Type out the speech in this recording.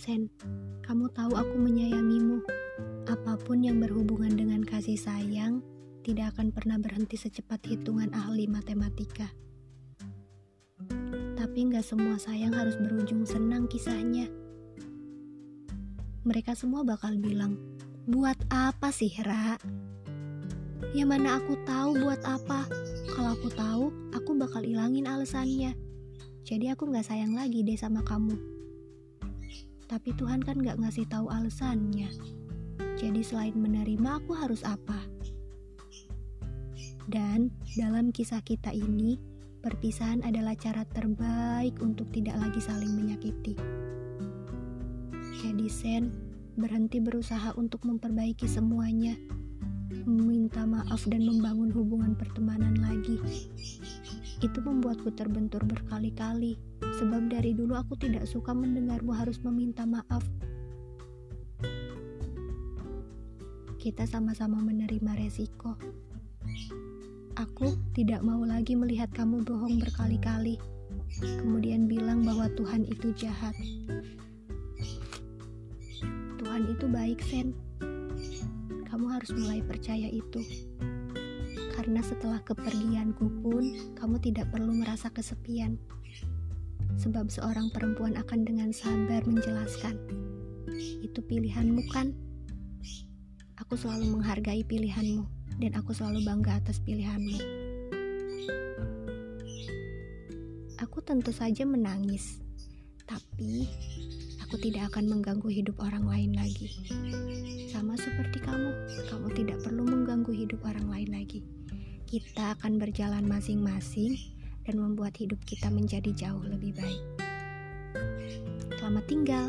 Sen, kamu tahu aku menyayangimu. Apa pun yang berhubungan dengan kasih sayang tidak akan pernah berhenti secepat hitungan ahli matematika. Tapi nggak semua sayang harus berujung senang kisahnya. Mereka semua bakal bilang, buat apa sih, Ra? Ya mana aku tahu buat apa. Kalau aku tahu, aku bakal ilangin alasannya. Jadi aku nggak sayang lagi deh sama kamu. Tapi Tuhan kan nggak ngasih tahu alasannya. Jadi selain menerima, aku harus apa? Dan dalam kisah kita ini, perpisahan adalah cara terbaik untuk tidak lagi saling menyakiti. Jadi Sen, berhenti berusaha untuk memperbaiki semuanya, meminta maaf dan membangun hubungan pertemanan lagi. Itu membuatku terbentur berkali-kali, sebab dari dulu aku tidak suka mendengarmu harus meminta maaf kita sama-sama menerima resiko. Aku tidak mau lagi melihat kamu bohong berkali-kali, kemudian bilang bahwa Tuhan itu jahat. Tuhan itu baik, Sen. Kamu harus mulai percaya itu. Karena setelah kepergianku pun, kamu tidak perlu merasa kesepian. Sebab seorang perempuan akan dengan sabar menjelaskan. Itu pilihanmu kan? Aku selalu menghargai pilihanmu, dan aku selalu bangga atas pilihanmu. Aku tentu saja menangis, tapi aku tidak akan mengganggu hidup orang lain lagi. Sama seperti Kita akan berjalan masing-masing dan membuat hidup kita menjadi jauh lebih baik. Selamat tinggal.